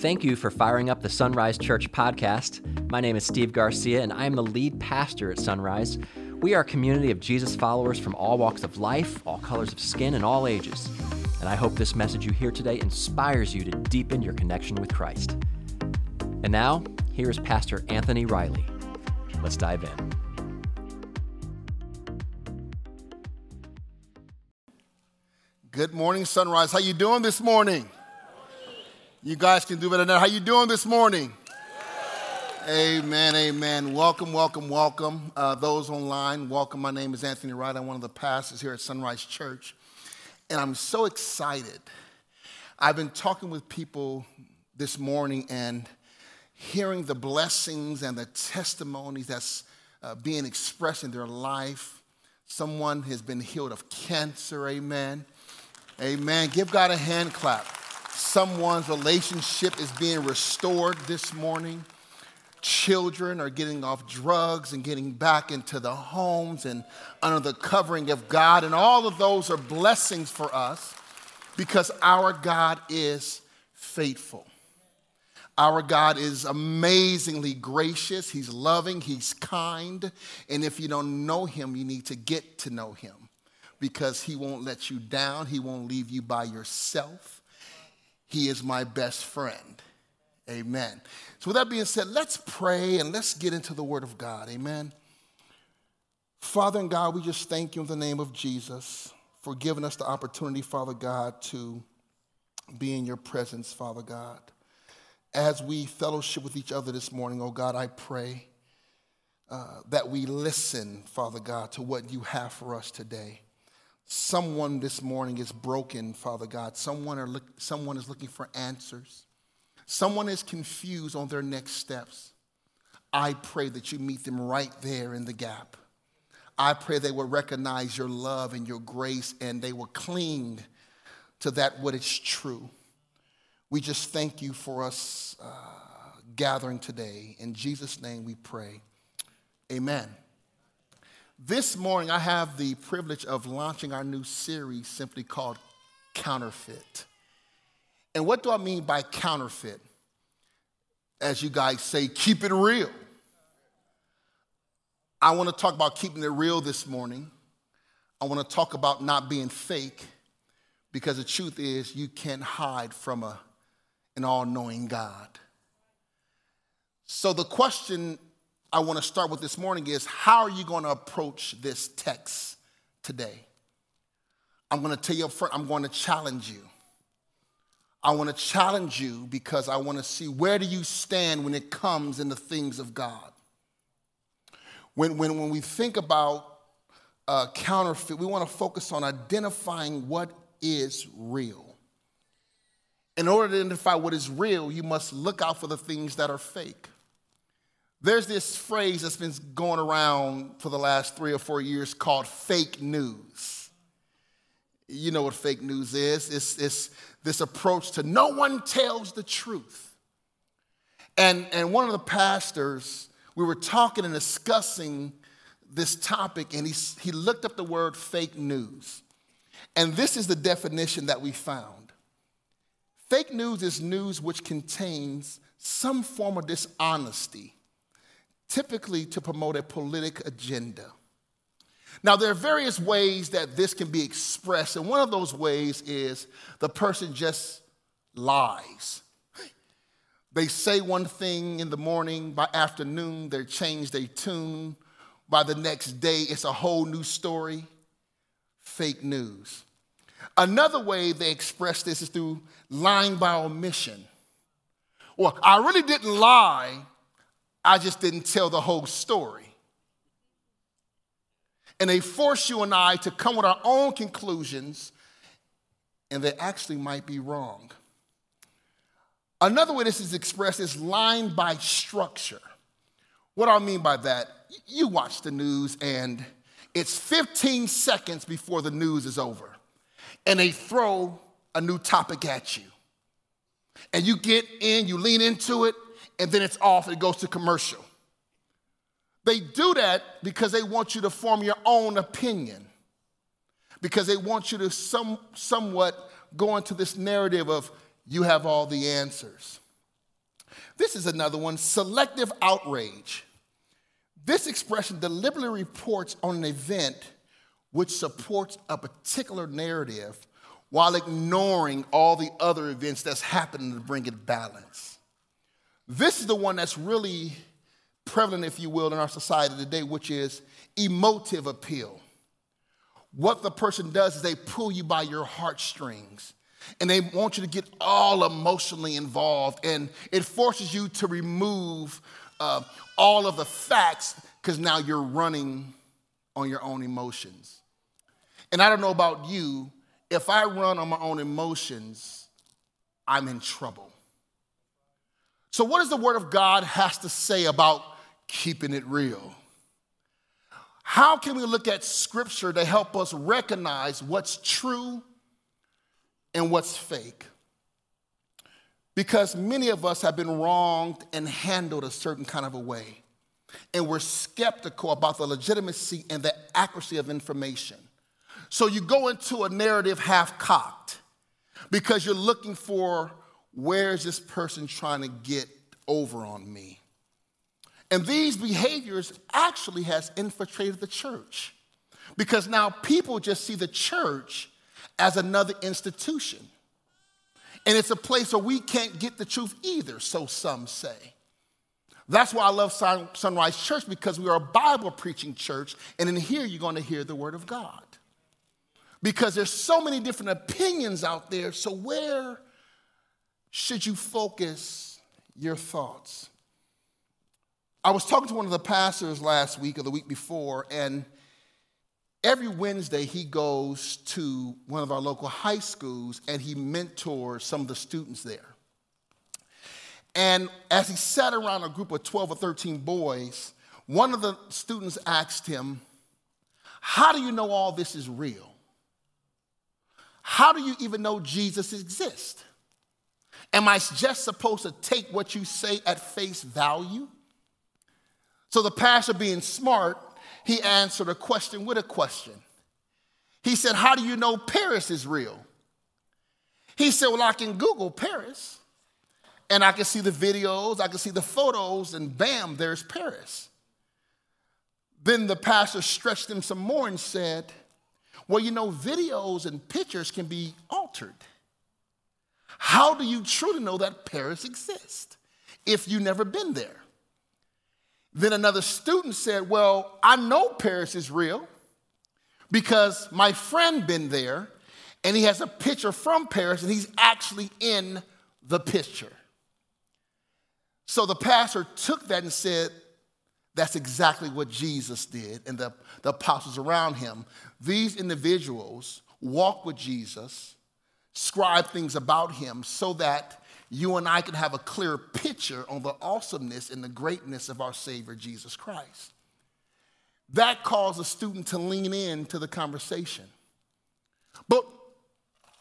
Thank you for firing up the Sunrise Church podcast. My name is Steve Garcia, and I am the lead pastor at Sunrise. We are a community of Jesus followers from all walks of life, all colors of skin, and all ages. And I hope this message you hear today inspires you to deepen your connection with Christ. And now, here is Pastor Anthony Riley. Let's dive in. Good morning, Sunrise. How you doing this morning? You guys can do better than that. How you doing this morning? Amen, amen. Welcome, welcome, welcome. Uh, those online, welcome. My name is Anthony Riley. I'm one of the pastors here at Sunrise Church. And I'm so excited. I've been talking with people this morning and hearing the blessings and the testimonies that's uh, being expressed in their life. Someone has been healed of cancer, amen. Amen. Give God a hand clap. Someone's relationship is being restored this morning. Children are getting off drugs and getting back into the homes and under the covering of God. And all of those are blessings for us because our God is faithful. Our God is amazingly gracious. He's loving. He's kind. And if you don't know Him, you need to get to know Him because He won't let you down. He won't leave you by yourself. He is my best friend. Amen. So, with that being said, let's pray and let's get into the Word of God. Amen. Father and God, we just thank you in the name of Jesus for giving us the opportunity, Father God, to be in your presence, Father God. As we fellowship with each other this morning, oh God, I pray uh, that we listen, Father God, to what you have for us today. Someone this morning is broken, Father God. Someone, are look, someone is looking for answers. Someone is confused on their next steps. I pray that you meet them right there in the gap. I pray they will recognize your love and your grace and they will cling to that what is true. We just thank you for us uh, gathering today. In Jesus' name we pray. Amen. This morning, I have the privilege of launching our new series simply called Counterfeit. And what do I mean by counterfeit? As you guys say, keep it real. I want to talk about keeping it real this morning. I want to talk about not being fake because the truth is, you can't hide from a, an all knowing God. So, the question I want to start with this morning is how are you going to approach this text today? I'm going to tell you up front, I'm going to challenge you. I want to challenge you because I want to see where do you stand when it comes in the things of God. When, when, when we think about uh, counterfeit, we want to focus on identifying what is real. In order to identify what is real, you must look out for the things that are fake. There's this phrase that's been going around for the last three or four years called fake news. You know what fake news is it's, it's this approach to no one tells the truth. And, and one of the pastors, we were talking and discussing this topic, and he, he looked up the word fake news. And this is the definition that we found fake news is news which contains some form of dishonesty typically to promote a politic agenda. Now, there are various ways that this can be expressed, and one of those ways is the person just lies. They say one thing in the morning, by afternoon, they change their tune. By the next day, it's a whole new story. Fake news. Another way they express this is through lying by omission. Well, I really didn't lie, I just didn't tell the whole story. And they force you and I to come with our own conclusions, and they actually might be wrong. Another way this is expressed is line by structure. What do I mean by that? You watch the news, and it's 15 seconds before the news is over, and they throw a new topic at you. And you get in, you lean into it, and then it's off, it goes to commercial. They do that because they want you to form your own opinion, because they want you to some, somewhat go into this narrative of you have all the answers. This is another one selective outrage. This expression deliberately reports on an event which supports a particular narrative while ignoring all the other events that's happening to bring it balance. This is the one that's really prevalent, if you will, in our society today, which is emotive appeal. What the person does is they pull you by your heartstrings and they want you to get all emotionally involved, and it forces you to remove uh, all of the facts because now you're running on your own emotions. And I don't know about you, if I run on my own emotions, I'm in trouble. So, what does the Word of God has to say about keeping it real? How can we look at Scripture to help us recognize what's true and what's fake? Because many of us have been wronged and handled a certain kind of a way, and we're skeptical about the legitimacy and the accuracy of information. So you go into a narrative half cocked because you're looking for where's this person trying to get over on me? And these behaviors actually has infiltrated the church because now people just see the church as another institution. And it's a place where we can't get the truth either, so some say. That's why I love Sunrise Church because we are a Bible preaching church, and in here you're going to hear the Word of God because there's so many different opinions out there. So, where should you focus your thoughts? I was talking to one of the pastors last week or the week before, and every Wednesday he goes to one of our local high schools and he mentors some of the students there. And as he sat around a group of 12 or 13 boys, one of the students asked him, How do you know all this is real? How do you even know Jesus exists? Am I just supposed to take what you say at face value? So the pastor, being smart, he answered a question with a question. He said, How do you know Paris is real? He said, Well, I can Google Paris and I can see the videos, I can see the photos, and bam, there's Paris. Then the pastor stretched him some more and said, well, you know, videos and pictures can be altered. How do you truly know that Paris exists if you've never been there? Then another student said, Well, I know Paris is real because my friend been there and he has a picture from Paris and he's actually in the picture. So the pastor took that and said, that's exactly what Jesus did and the, the apostles around him. These individuals walk with Jesus, scribe things about him so that you and I can have a clear picture on the awesomeness and the greatness of our Savior Jesus Christ. That caused a student to lean in to the conversation. But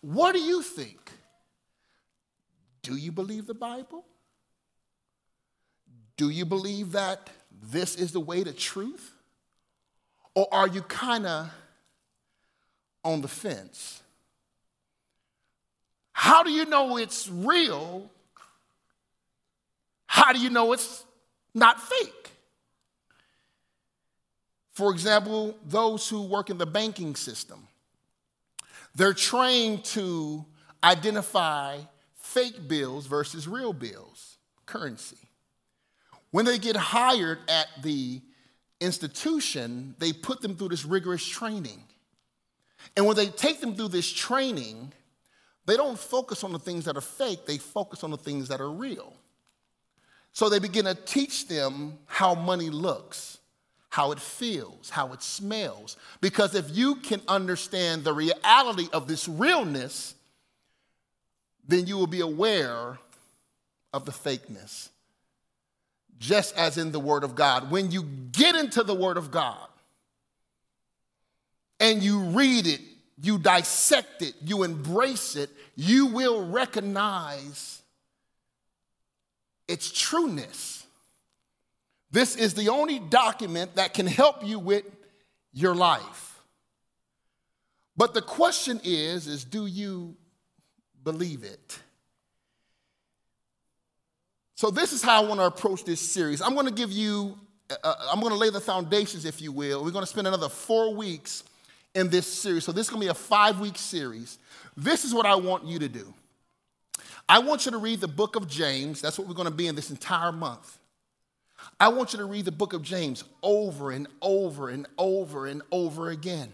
what do you think? Do you believe the Bible? Do you believe that this is the way to truth? Or are you kind of on the fence? How do you know it's real? How do you know it's not fake? For example, those who work in the banking system, they're trained to identify fake bills versus real bills, currency. When they get hired at the institution, they put them through this rigorous training. And when they take them through this training, they don't focus on the things that are fake, they focus on the things that are real. So they begin to teach them how money looks, how it feels, how it smells. Because if you can understand the reality of this realness, then you will be aware of the fakeness just as in the Word of God. When you get into the Word of God and you read it, you dissect it, you embrace it, you will recognize its trueness. This is the only document that can help you with your life. But the question is is do you believe it? So, this is how I want to approach this series. I'm going to give you, uh, uh I'm going to lay the foundations, if you will. We're going to spend another four weeks in this series. So, this is going to be a five week series. This is what I want you to do. I want you to read the book of James. That's what we're going to be in this entire month. I want you to read the book of James over and over and over and over again.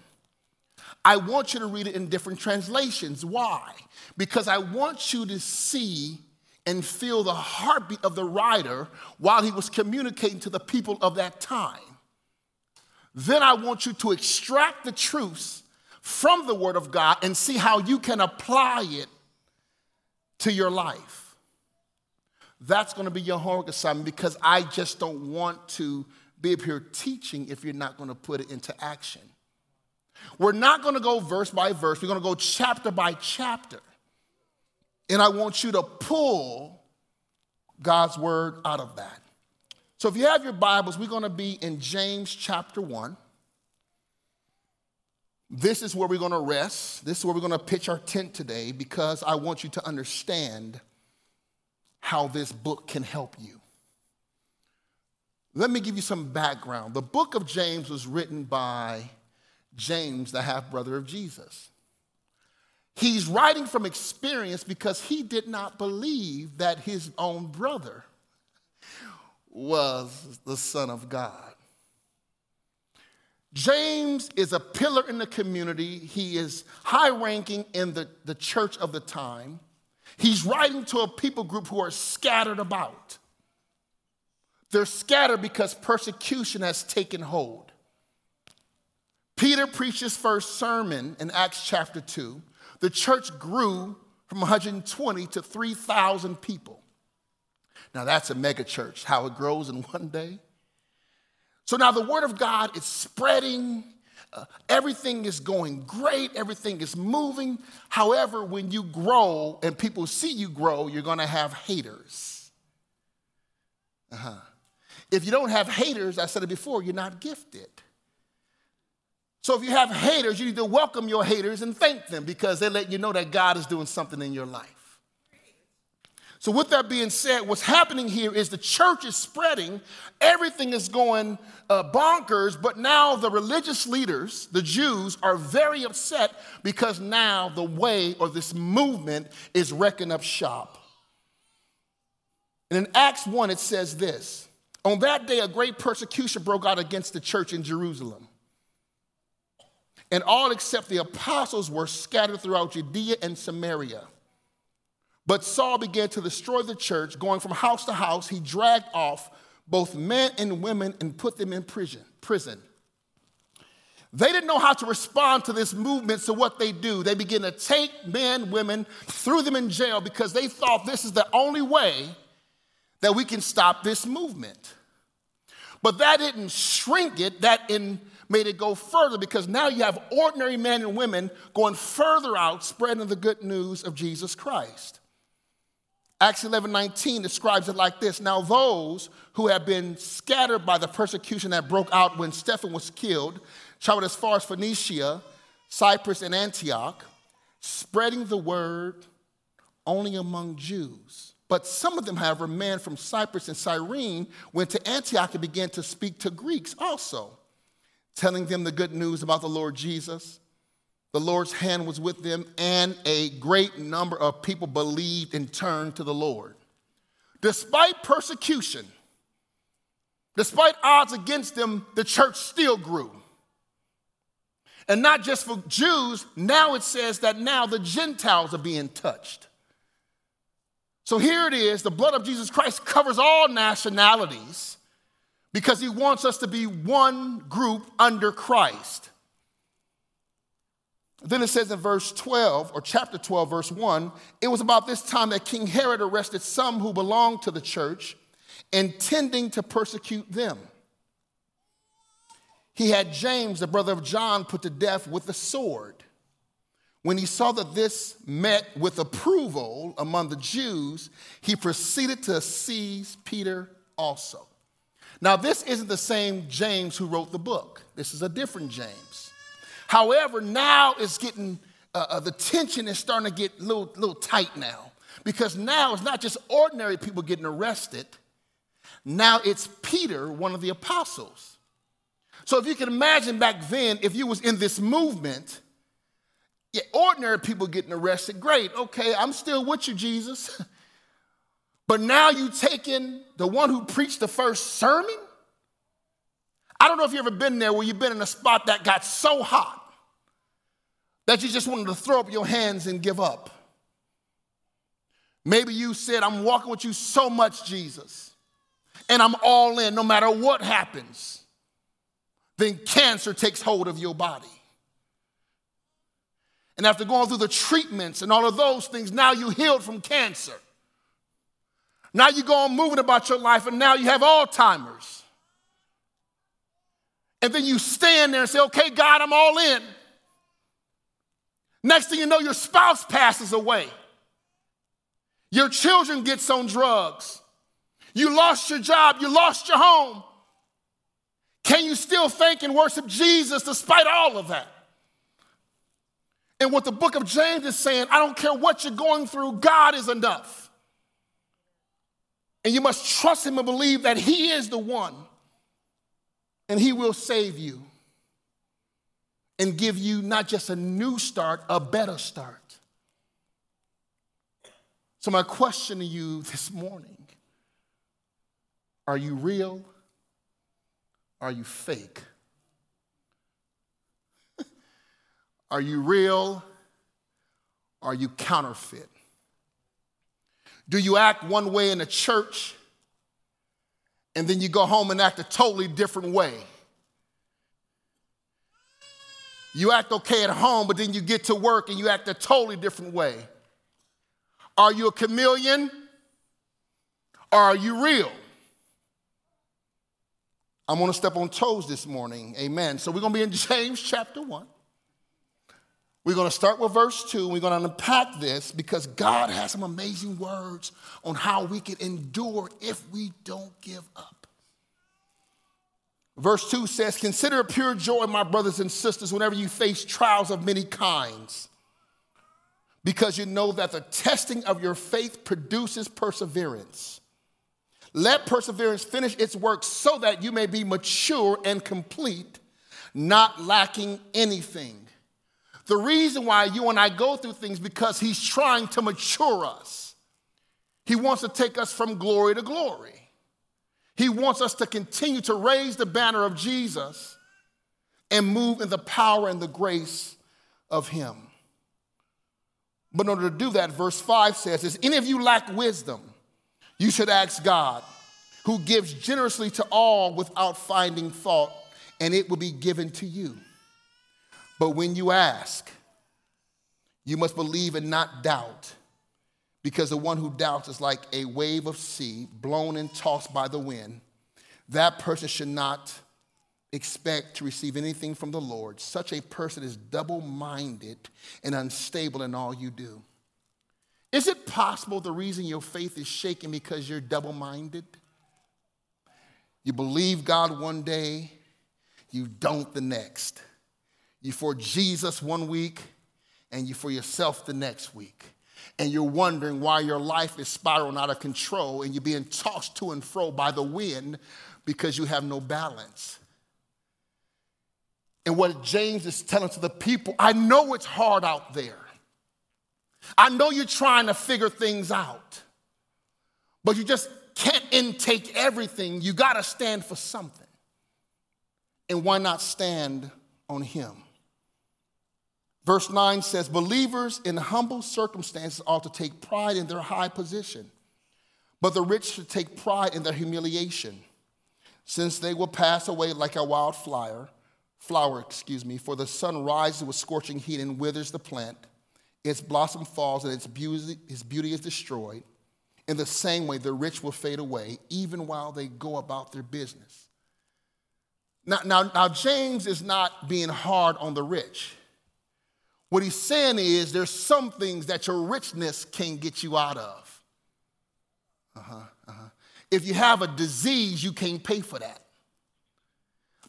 I want you to read it in different translations. Why? Because I want you to see and feel the heartbeat of the writer while he was communicating to the people of that time. Then I want you to extract the truths from the Word of God and see how you can apply it to your life. That's going to be your homework assignment because I just don't want to be up here teaching if you're not going to put it into action. We're not going to go verse by verse, we're going to go chapter by chapter. And I want you to pull God's word out of that. So if you have your Bibles, we're going to be in James chapter 1. This is where we're going to rest. This is where we're going to pitch our tent today because I want you to understand how this book can help you. Let me give you some background. The book of James was written by James, the half brother of Jesus. He's writing from experience because he did not believe that his own brother was the Son of God. James is a pillar in the community. He is high ranking in the, the church of the time. He's writing to a people group who are scattered about. They're scattered because persecution has taken hold. Peter preached his first sermon in Acts chapter 2. The church grew from 120 to 3,000 people. Now, that's a mega church, how it grows in one day. So now the word of God is spreading. Uh, everything is going great. Everything is moving. However, when you grow and people see you grow, you're going to have haters. Uh-huh. If you don't have haters, I said it before, you're not gifted. So if you have haters, you need to welcome your haters and thank them because they let you know that God is doing something in your life. So, with that being said, what's happening here is the church is spreading, everything is going uh, bonkers, but now the religious leaders, the Jews, are very upset because now the way or this movement is wrecking up shop. And in Acts 1, it says this On that day, a great persecution broke out against the church in Jerusalem. And all except the apostles were scattered throughout Judea and Samaria. But Saul began to destroy the church, going from house to house. He dragged off both men and women and put them in prison. prison. They didn't know how to respond to this movement, so what they do, they begin to take men, women, threw them in jail because they thought this is the only way that we can stop this movement. But that didn't shrink it, that in, made it go further because now you have ordinary men and women going further out, spreading the good news of Jesus Christ. Acts 11 19 describes it like this Now, those who have been scattered by the persecution that broke out when Stephen was killed traveled as far as Phoenicia, Cyprus, and Antioch, spreading the word only among Jews. But some of them, however, men from Cyprus and Cyrene, went to Antioch and began to speak to Greeks also, telling them the good news about the Lord Jesus the Lord's hand was with them, and a great number of people believed and turned to the Lord. Despite persecution, despite odds against them, the church still grew. And not just for Jews, now it says that now the Gentiles are being touched. So here it is the blood of Jesus Christ covers all nationalities because he wants us to be one group under Christ. Then it says in verse 12, or chapter 12, verse 1, it was about this time that King Herod arrested some who belonged to the church, intending to persecute them. He had James, the brother of John, put to death with a sword. When he saw that this met with approval among the Jews, he proceeded to seize Peter also. Now, this isn't the same James who wrote the book, this is a different James. However, now it's getting, uh, uh, the tension is starting to get a little, little tight now Because now it's not just ordinary people getting arrested, now it's Peter, one of the apostles. So if you can imagine back then, if you was in this movement, yeah, ordinary people getting arrested, great, okay, I'm still with you, Jesus. but now you taking the one who preached the first sermon? I don't know if you've ever been there where you've been in a spot that got so hot that you just wanted to throw up your hands and give up. Maybe you said, I'm walking with you so much, Jesus, and I'm all in no matter what happens. Then cancer takes hold of your body. And after going through the treatments and all of those things, now you healed from cancer. Now you go on moving about your life, and now you have Alzheimer's. And then you stand there and say, Okay, God, I'm all in. Next thing you know, your spouse passes away. Your children gets on drugs. You lost your job, you lost your home. Can you still thank and worship Jesus despite all of that? And what the book of James is saying, I don't care what you're going through, God is enough. And you must trust Him and believe that He is the one and He will save you and give you not just a new start, a better start. So, my question to you this morning are you real? Are you fake? are you real? Are you counterfeit? Do you act one way in the church and then you go home and act a totally different way? You act okay at home, but then you get to work and you act a totally different way. Are you a chameleon or are you real? I'm to step on toes this morning. Amen. So we're to be in James chapter 1. We're going to start with verse 2 and we're going to unpack this because God has some amazing words on how we can endure if we don't give up. Verse 2 says, Consider it pure joy, my brothers and sisters, whenever you face trials of many kinds, because you know that the testing of your faith produces perseverance. Let perseverance finish its work so that you may be mature and complete, not lacking anything. The reason why you and I go through things because he's trying to mature us. He wants to take us from glory to glory. He wants us to continue to raise the banner of Jesus and move in the power and the grace of Him. But in order to do that, verse 5 says, If any of you lack wisdom, you should ask God, who gives generously to all without finding fault, and it will be given to you. But when you ask, you must believe and not doubt because the one who doubts is like a wave of sea blown and tossed by the wind. That person should not expect to receive anything from the Lord. Such a person is double minded and unstable in all you do. Is it possible the reason your faith is shaken because you're double minded? You believe God one day, you don't the next. You for Jesus one week, and you for yourself the next week and you're wondering why your life is spiraling out of control and you're being tossed to and fro by the wind because you have no balance. And what James is telling to the people, I know it's hard out there. I know you're trying to figure things out, but you just can't intake everything. You got to stand for something. And why not stand on Him? Verse 9 says, Believers in humble circumstances ought to take pride in their high position, but the rich should take pride in their humiliation, since they will pass away like a wild flower, flower, excuse me, for the sun rises with scorching heat and withers the plant. Its blossom falls and its beauty, its beauty is destroyed. In the same way, the rich will fade away, even while they go about their business. Now, now, now James is not being hard on the rich. What he's saying is there's some things that your richness can't get you out of. Uh-huh, uh-huh. If you have a disease, you can't pay for that.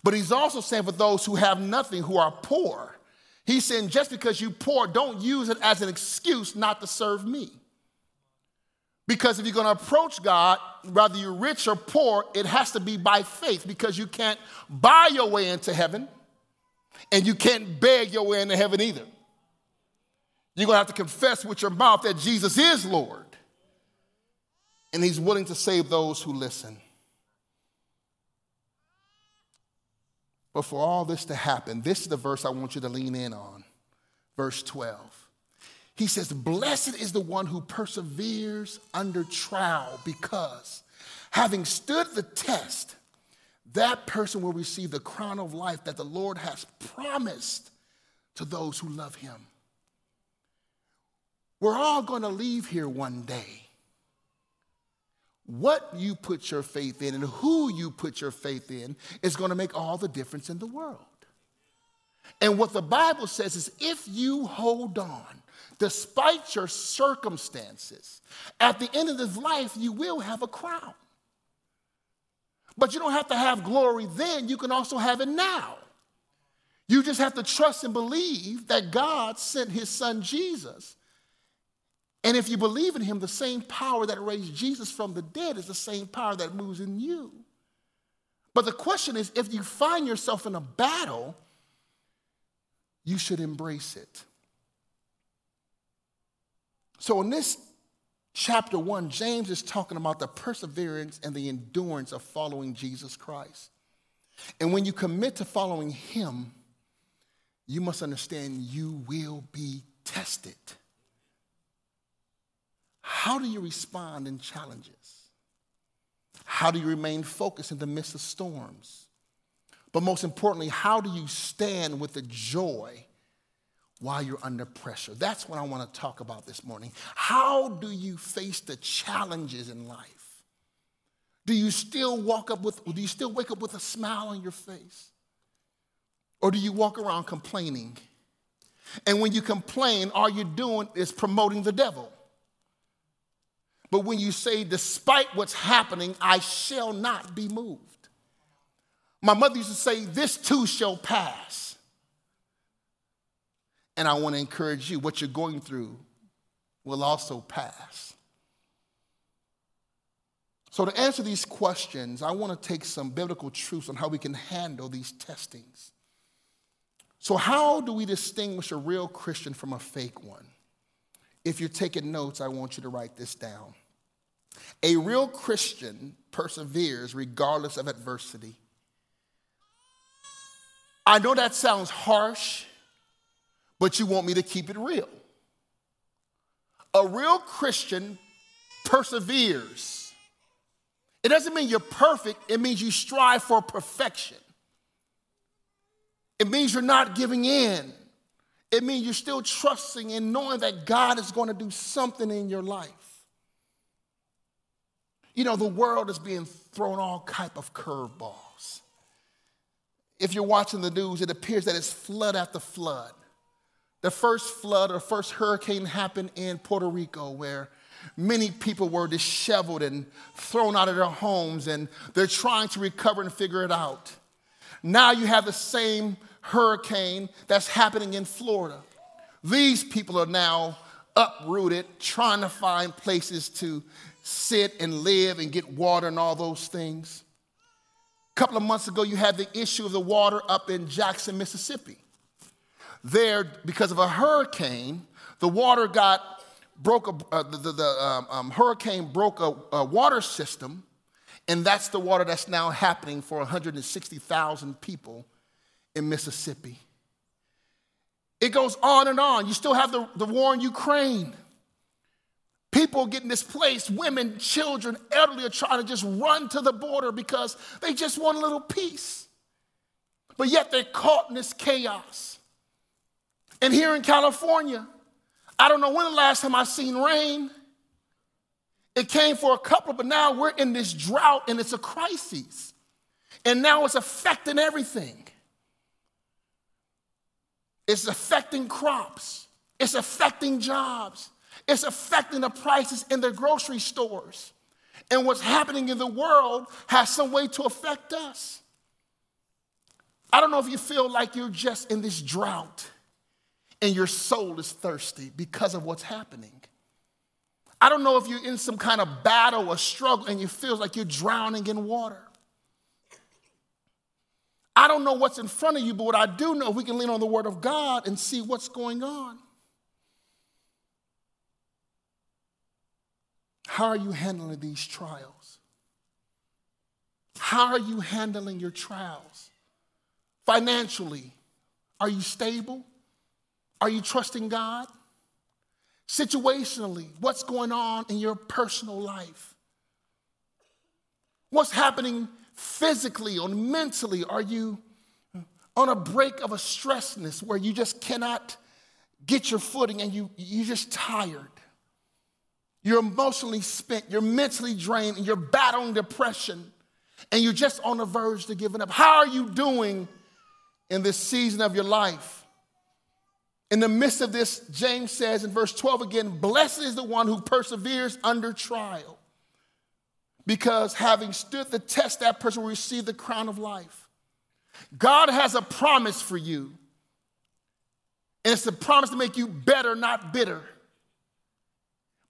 But he's also saying for those who have nothing, who are poor, he's saying just because you're poor, don't use it as an excuse not to serve me. Because if you're going to approach God, whether you're rich or poor, it has to be by faith because you can't buy your way into heaven and you can't beg your way into heaven either. You're going to have to confess with your mouth that Jesus is Lord and He's willing to save those who listen. But for all this to happen, this is the verse I want you to lean in on. Verse 12. He says, Blessed is the one who perseveres under trial, because having stood the test, that person will receive the crown of life that the Lord has promised to those who love him. We're all going to leave here one day. What you put your faith in and who you put your faith in is going to make all the difference in the world. And what the Bible says is if you hold on despite your circumstances, at the end of this life, you will have a crown. But you don't have to have glory then, you can also have it now. You just have to trust and believe that God sent his son Jesus. And if you believe in him, the same power that raised Jesus from the dead is the same power that moves in you. But the question is if you find yourself in a battle, you should embrace it. So, in this chapter one, James is talking about the perseverance and the endurance of following Jesus Christ. And when you commit to following him, you must understand you will be tested. How do you respond in challenges? How do you remain focused in the midst of storms? But most importantly, how do you stand with the joy while you're under pressure. That's what I want to talk about this morning. How do you face the challenges in life? Do you still walk up with do you still wake up with a smile on your face? Or do you walk around complaining? And when you complain, all you're doing is promoting the devil. But when you say, despite what's happening, I shall not be moved. My mother used to say, This too shall pass. And I want to encourage you what you're going through will also pass. So, to answer these questions, I want to take some biblical truths on how we can handle these testings. So, how do we distinguish a real Christian from a fake one? If you're taking notes, I want you to write this down. A real Christian perseveres regardless of adversity. I know that sounds harsh but you want me to keep it real. A real Christian perseveres. It doesn't mean you're perfect, it means you strive for perfection. It means you're not giving in. It means you're still trusting and knowing that God is going to do something in your life. You know, the world is being thrown all type of curveballs. If you're watching the news, it appears that it's flood after flood. The first flood or first hurricane happened in Puerto Rico where many people were disheveled and thrown out of their homes and they're trying to recover and figure it out. Now you have the same hurricane that's happening in Florida. These people are now uprooted, trying to find places to sit and live and get water and all those things. A couple of months ago, you had the issue of the water up in Jackson, Mississippi there because of a hurricane. The water got broke. A, uh, the, the, the um, um, hurricane broke a, a water system, and that's the water that's now happening for 160,000 people in Mississippi. It goes on and on. You still have the, the war in Ukraine. People getting displaced, women, children, elderly are trying to just run to the border because they just want a little peace. But yet they're caught in this chaos. And here in California, I don't know when the last time I've seen rain. It came for a couple, but now we're in this drought and it's a crisis. And now it's affecting everything. It's affecting crops. It's affecting jobs. It's affecting the prices in the grocery stores. And what's happening in the world has some way to affect us. I don't know if you feel like you're just in this drought and your soul is thirsty because of what's happening. I don't know if you're in some kind of battle or struggle and you feel like you're drowning in water. I don't know what's in front of you, but what I do know, we can lean on the Word of God and see what's going on. How are you handling these trials? How are you handling your trials? Financially, are you stable? Are you trusting God? Situationally, what's going on in your personal life? What's happening physically or mentally? Are you on a break of a stressness where you just cannot get your footing and you, you're just tired? You're emotionally spent, you're mentally drained, and you're battling depression, and you're just on the verge to giving up. How are you doing in this season of your life? In the midst of this, James says in verse 12 again, Blessed is the one who perseveres under trial, because having stood the test, that person will receive the crown of life. God has a promise for you, and it's a promise to make you better, not bitter.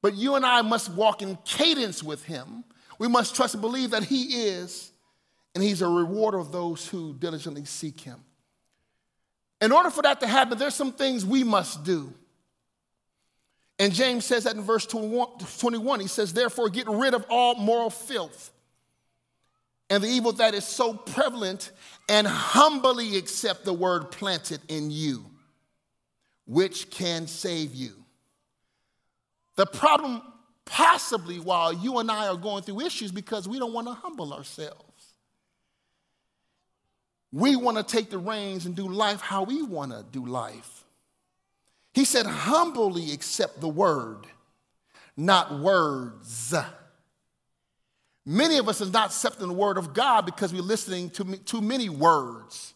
But you and I must walk in cadence with Him. We must trust and believe that He is, and He's a rewarder of those who diligently seek Him. In order for that to happen, there's some things we must do. And James says that in verse 21. He says, Therefore, get rid of all moral filth and the evil that is so prevalent, and humbly accept the word planted in you, which can save you. The problem, possibly, while you and I are going through issues, because we don't want to humble ourselves. We want to take the reins and do life how we want to do life. He said, humbly accept the word, not words. Many of us are not accepting the word of God because we're listening to too many words,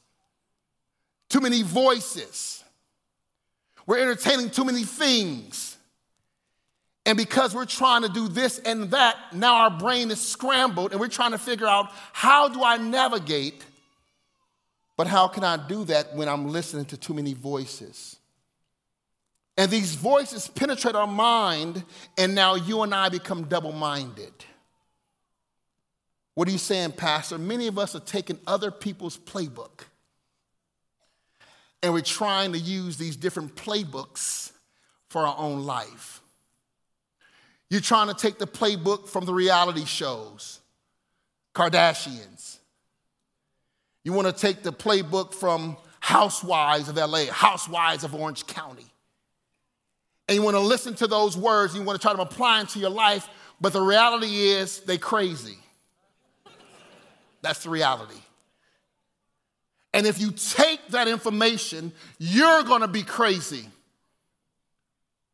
too many voices. We're entertaining too many things. And because we're trying to do this and that, now our brain is scrambled and we're trying to figure out how do I navigate, but how can I do that when I'm listening to too many voices? And these voices penetrate our mind, and now you and I become double minded. What are you saying, Pastor? Many of us are taking other people's playbook and we're trying to use these different playbooks for our own life. You're trying to take the playbook from the reality shows, Kardashians. You want to take the playbook from Housewives of LA, Housewives of Orange County. And you want to listen to those words, you want to try to apply them to your life, but the reality is they crazy. That's the reality. And if you take that information, you're going to be crazy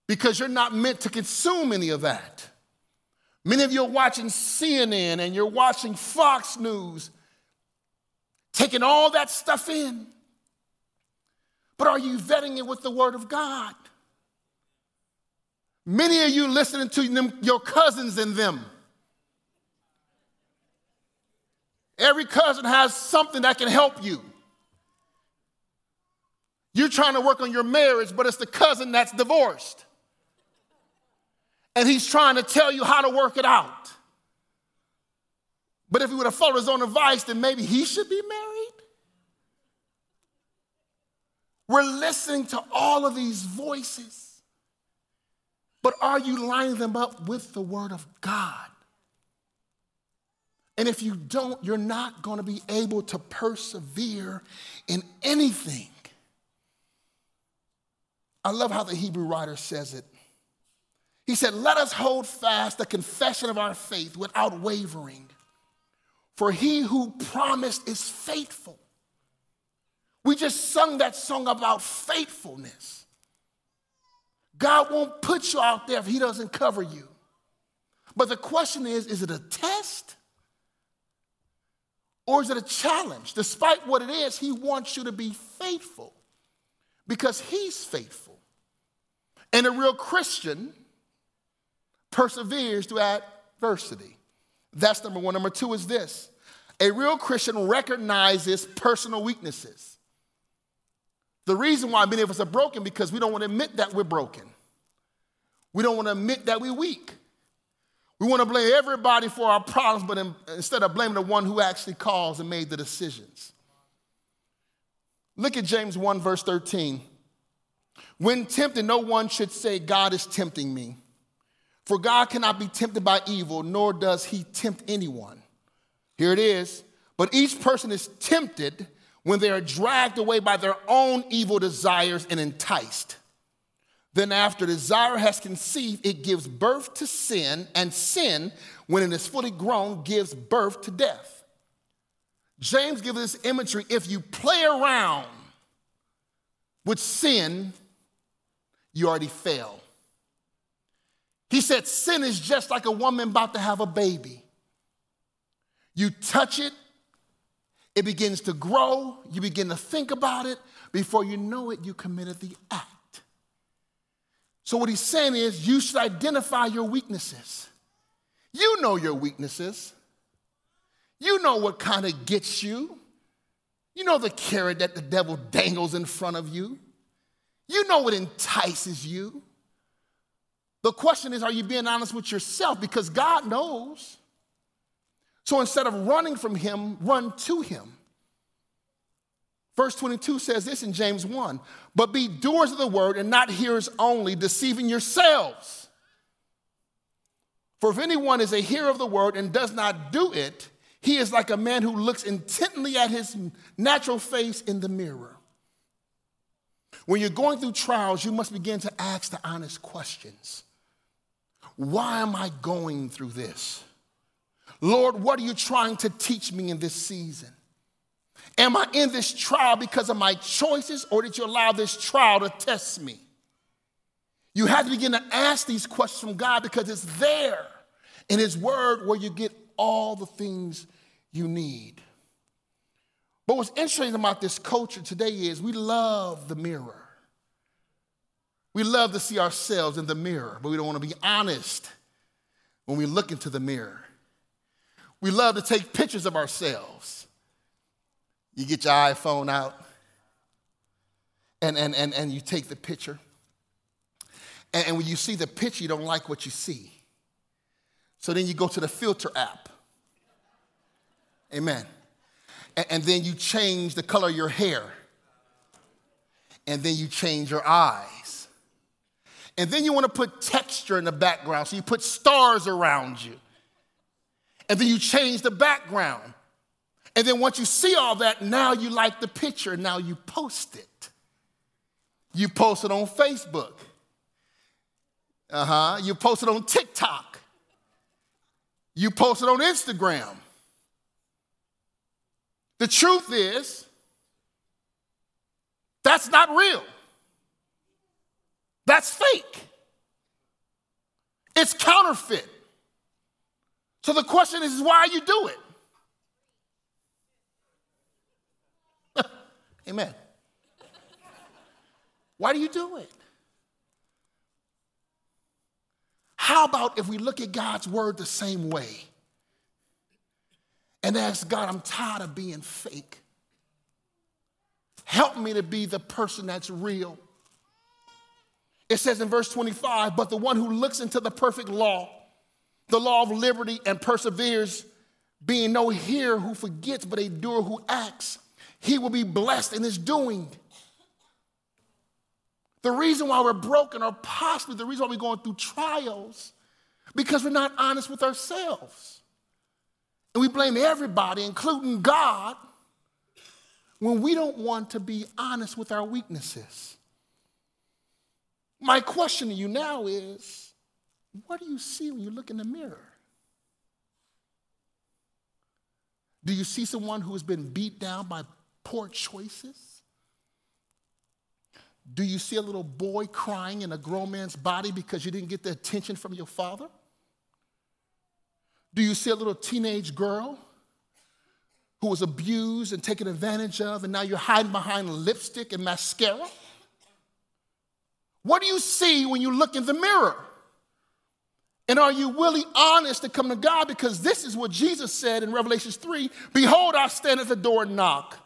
because you're not meant to consume any of that. Many of you are watching CNN and you're watching Fox News, taking all that stuff in. But are you vetting it with the Word of God? Many of you listening to them, your cousins and them. Every cousin has something that can help you. You're trying to work on your marriage, but it's the cousin that's divorced and he's trying to tell you how to work it out. But if he would have followed his own advice, then maybe he should be married. We're listening to all of these voices, but are you lining them up with the Word of God? And if you don't, you're not going to be able to persevere in anything. I love how the Hebrew writer says it. He said, Let us hold fast the confession of our faith without wavering, for he who promised is faithful. We just sung that song about faithfulness. God won't put you out there if he doesn't cover you. But the question is is it a test or is it a challenge? Despite what it is, he wants you to be faithful because he's faithful. And a real Christian perseveres through adversity. That's number one. Number two is this a real Christian recognizes personal weaknesses. The reason why many of us are broken because we don't want to admit that we're broken. We don't want to admit that we're weak. We want to blame everybody for our problems, but in, instead of blaming the one who actually caused and made the decisions. Look at James 1, verse 13. When tempted, no one should say, God is tempting me. For God cannot be tempted by evil, nor does he tempt anyone. Here it is. But each person is tempted when they are dragged away by their own evil desires and enticed. Then, after desire has conceived, it gives birth to sin, and sin, when it is fully grown, gives birth to death. James gives this imagery if you play around with sin, you already fail. He said, Sin is just like a woman about to have a baby. You touch it, it begins to grow, you begin to think about it. Before you know it, you committed the act. So, what he's saying is, you should identify your weaknesses. You know your weaknesses. You know what kind of gets you. You know the carrot that the devil dangles in front of you. You know what entices you. The question is, are you being honest with yourself? Because God knows. So instead of running from Him, run to Him. Verse 22 says this in James 1 But be doers of the word and not hearers only, deceiving yourselves. For if anyone is a hearer of the word and does not do it, he is like a man who looks intently at his natural face in the mirror. When you're going through trials, you must begin to ask the honest questions Why am I going through this? Lord, what are you trying to teach me in this season? Am I in this trial because of my choices, or did you allow this trial to test me? You have to begin to ask these questions from God because it's there in His Word where you get all the things you need. But what's interesting about this culture today is we love the mirror. We love to see ourselves in the mirror, but we don't want to be honest when we look into the mirror. We love to take pictures of ourselves. You get your iPhone out and, and, and, and you take the picture. And, and when you see the picture, you don't like what you see. So then you go to the filter app. Amen and then you change the color of your hair, and then you change your eyes. And then you want to put texture in the background, so you put stars around you. And then you change the background. And then once you see all that, now you like the picture, now you post it. You post it on Facebook. Uh huh. You post it on TikTok. You post it on Instagram. The truth is, that's not real. That's fake. It's counterfeit. So the question is, why you do it? Amen. Why do you do it? How about if we look at God's word the same way? and ask God, I'm tired of being fake. Help me to be the person that's real. It says in verse 25, but the one who looks into the perfect law, the law of liberty, and perseveres, being no hearer who forgets, but a doer who acts, he will be blessed in his doing. The reason why we're broken, or possibly the reason why we're going through trials, because we're not honest with ourselves. And we blame everybody, including God, when we don't want to be honest with our weaknesses. My question to you now is what do you see when you look in the mirror? Do you see someone who has been beat down by poor choices? Do you see a little boy crying in a grown man's body because you didn't get the attention from your father? Do you see a little teenage girl who was abused and taken advantage of, and now you're hiding behind lipstick and mascara? What do you see when you look in the mirror? And are you really honest to come to God? Because this is what Jesus said in Revelations 3 Behold, I stand at the door and knock.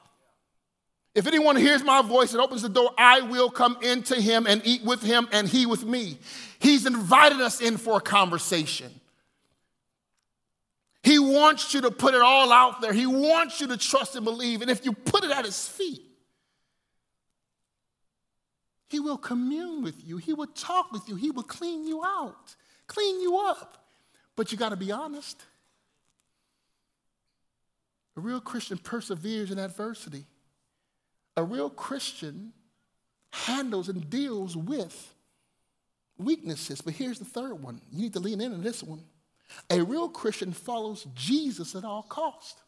If anyone hears my voice and opens the door, I will come into him and eat with him and he with me. He's invited us in for a conversation. He wants you to put it all out there. He wants you to trust and believe. And if you put it at His feet, He will commune with you. He will talk with you. He will clean you out, clean you up. But you got to be honest. A real Christian perseveres in adversity. A real Christian handles and deals with weaknesses. But here's the third one. You need to lean into this one. A real Christian follows Jesus at all cost.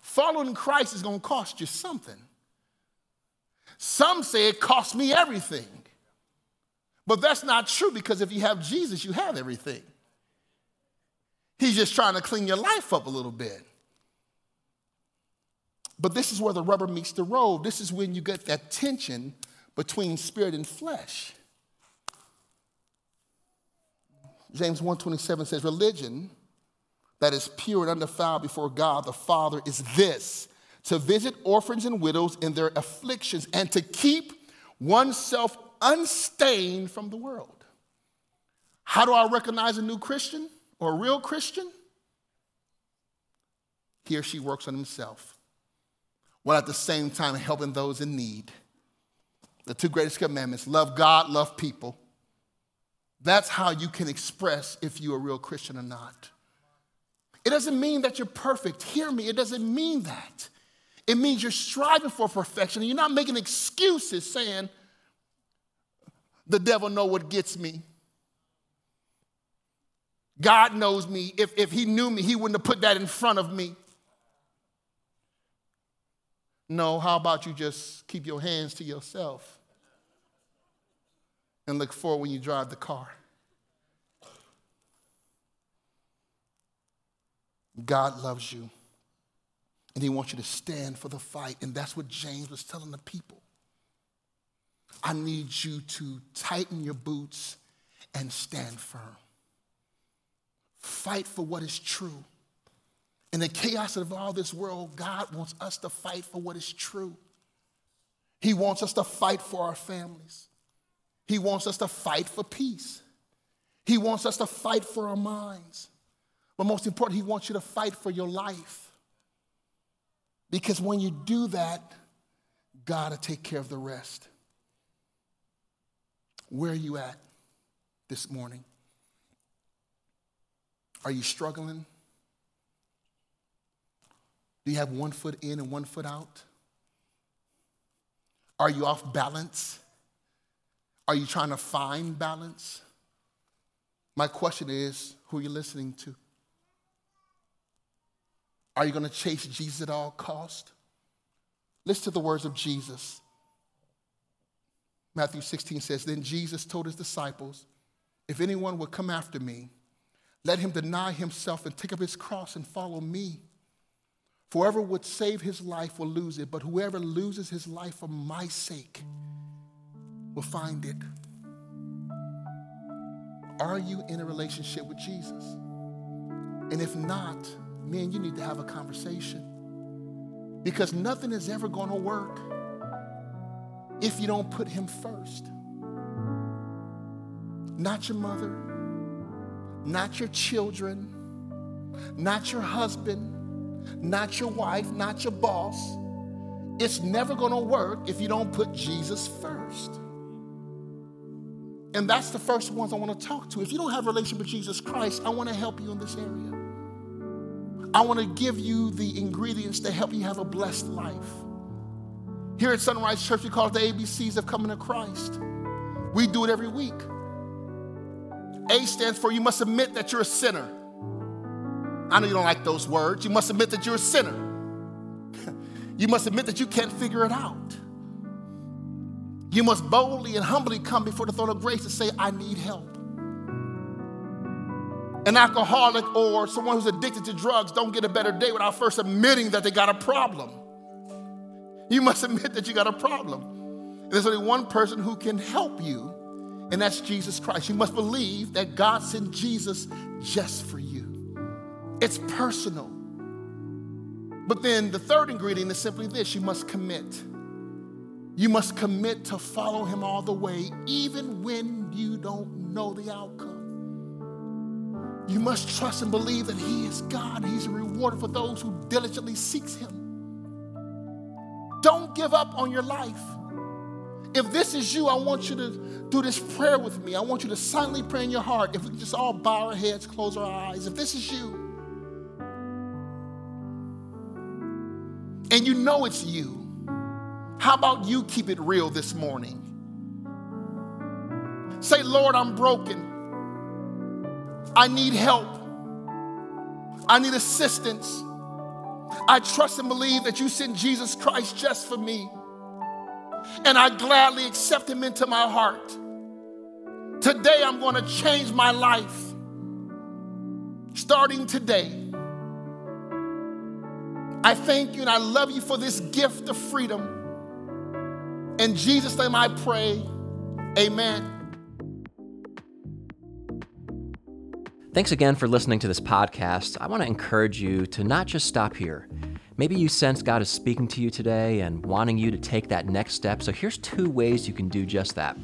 Following Christ is going to cost you something. Some say it costs me everything. But that's not true because if you have Jesus, you have everything. He's just trying to clean your life up a little bit. But this is where the rubber meets the road. This is when you get that tension between spirit and flesh. James 1:27 says religion that is pure and undefiled before God the Father is this to visit orphans and widows in their afflictions and to keep oneself unstained from the world. How do I recognize a new Christian or a real Christian? He or she works on himself while at the same time helping those in need. The two greatest commandments love God, love people. That's how you can express if you're a real Christian or not. It doesn't mean that you're perfect. Hear me, it doesn't mean that. It means you're striving for perfection and you're not making excuses saying, the devil know what gets me. God knows me. If, if he knew me, he wouldn't have put that in front of me. No, how about you just keep your hands to yourself and look forward when you drive the car? God loves you and he wants you to stand for the fight. And that's what James was telling the people. I need you to tighten your boots and stand firm. Fight for what is true. In the chaos of all this world, God wants us to fight for what is true. He wants us to fight for our families. He wants us to fight for peace. He wants us to fight for our minds. But most important, He wants you to fight for your life. Because when you do that, God will take care of the rest. Where are you at this morning? Are you struggling? Do you have one foot in and one foot out? Are you off balance? Are you trying to find balance? My question is who are you listening to? Are you going to chase Jesus at all cost? Listen to the words of Jesus. Matthew 16 says, Then Jesus told his disciples, If anyone would come after me, let him deny himself and take up his cross and follow me. For whoever would save his life will lose it, but whoever loses his life for my sake will find it. Are you in a relationship with Jesus? And if not, man, you need to have a conversation. Because nothing is ever going to work if you don't put him first. Not your mother, not your children, not your husband, not your wife, not your boss. It's never going to work if you don't put Jesus first. And that's the first ones I want to talk to. If you don't have a relationship with Jesus Christ, I want to help you in this area. I want to give you the ingredients to help you have a blessed life. Here at Sunrise Church, we call it the ABCs of coming to Christ. We do it every week. A stands for you must admit that you're a sinner. I know you don't like those words. You must admit that you're a sinner. you must admit that you can't figure it out. You must boldly and humbly come before the throne of grace and say, I need help. An alcoholic or someone who's addicted to drugs don't get a better day without first admitting that they got a problem. You must admit that you got a problem. There's only one person who can help you, and that's Jesus Christ. You must believe that God sent Jesus just for you. It's personal. But then the third ingredient is simply this you must commit. You must commit to follow him all the way, even when you don't know the outcome. You must trust and believe that He is God. He's a rewarder for those who diligently seeks Him. Don't give up on your life. If this is you, I want you to do this prayer with me. I want you to silently pray in your heart. If we can just all bow our heads, close our eyes. If this is you, and you know it's you, how about you keep it real this morning? Say, Lord, I'm broken. I need help. I need assistance. I trust and believe that you sent Jesus Christ just for me. And I gladly accept him into my heart. Today, I'm going to change my life. Starting today, I thank you and I love you for this gift of freedom. In Jesus' name I pray, amen. Thanks again for listening to this podcast. I want to encourage you to not just stop here. Maybe you sense God is speaking to you today and wanting you to take that next step. So here's two ways you can do just that.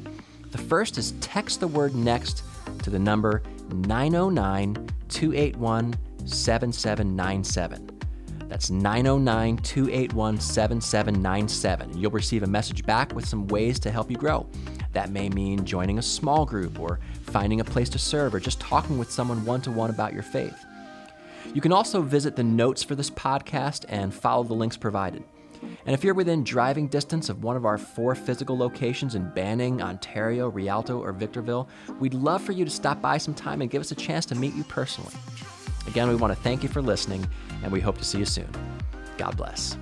The first is text the word next to the number 909 281 7797. That's 909 281 7797. You'll receive a message back with some ways to help you grow. That may mean joining a small group or finding a place to serve or just talking with someone one to one about your faith. You can also visit the notes for this podcast and follow the links provided. And if you're within driving distance of one of our four physical locations in Banning, Ontario, Rialto, or Victorville, we'd love for you to stop by sometime and give us a chance to meet you personally. Again, we want to thank you for listening, and we hope to see you soon. God bless.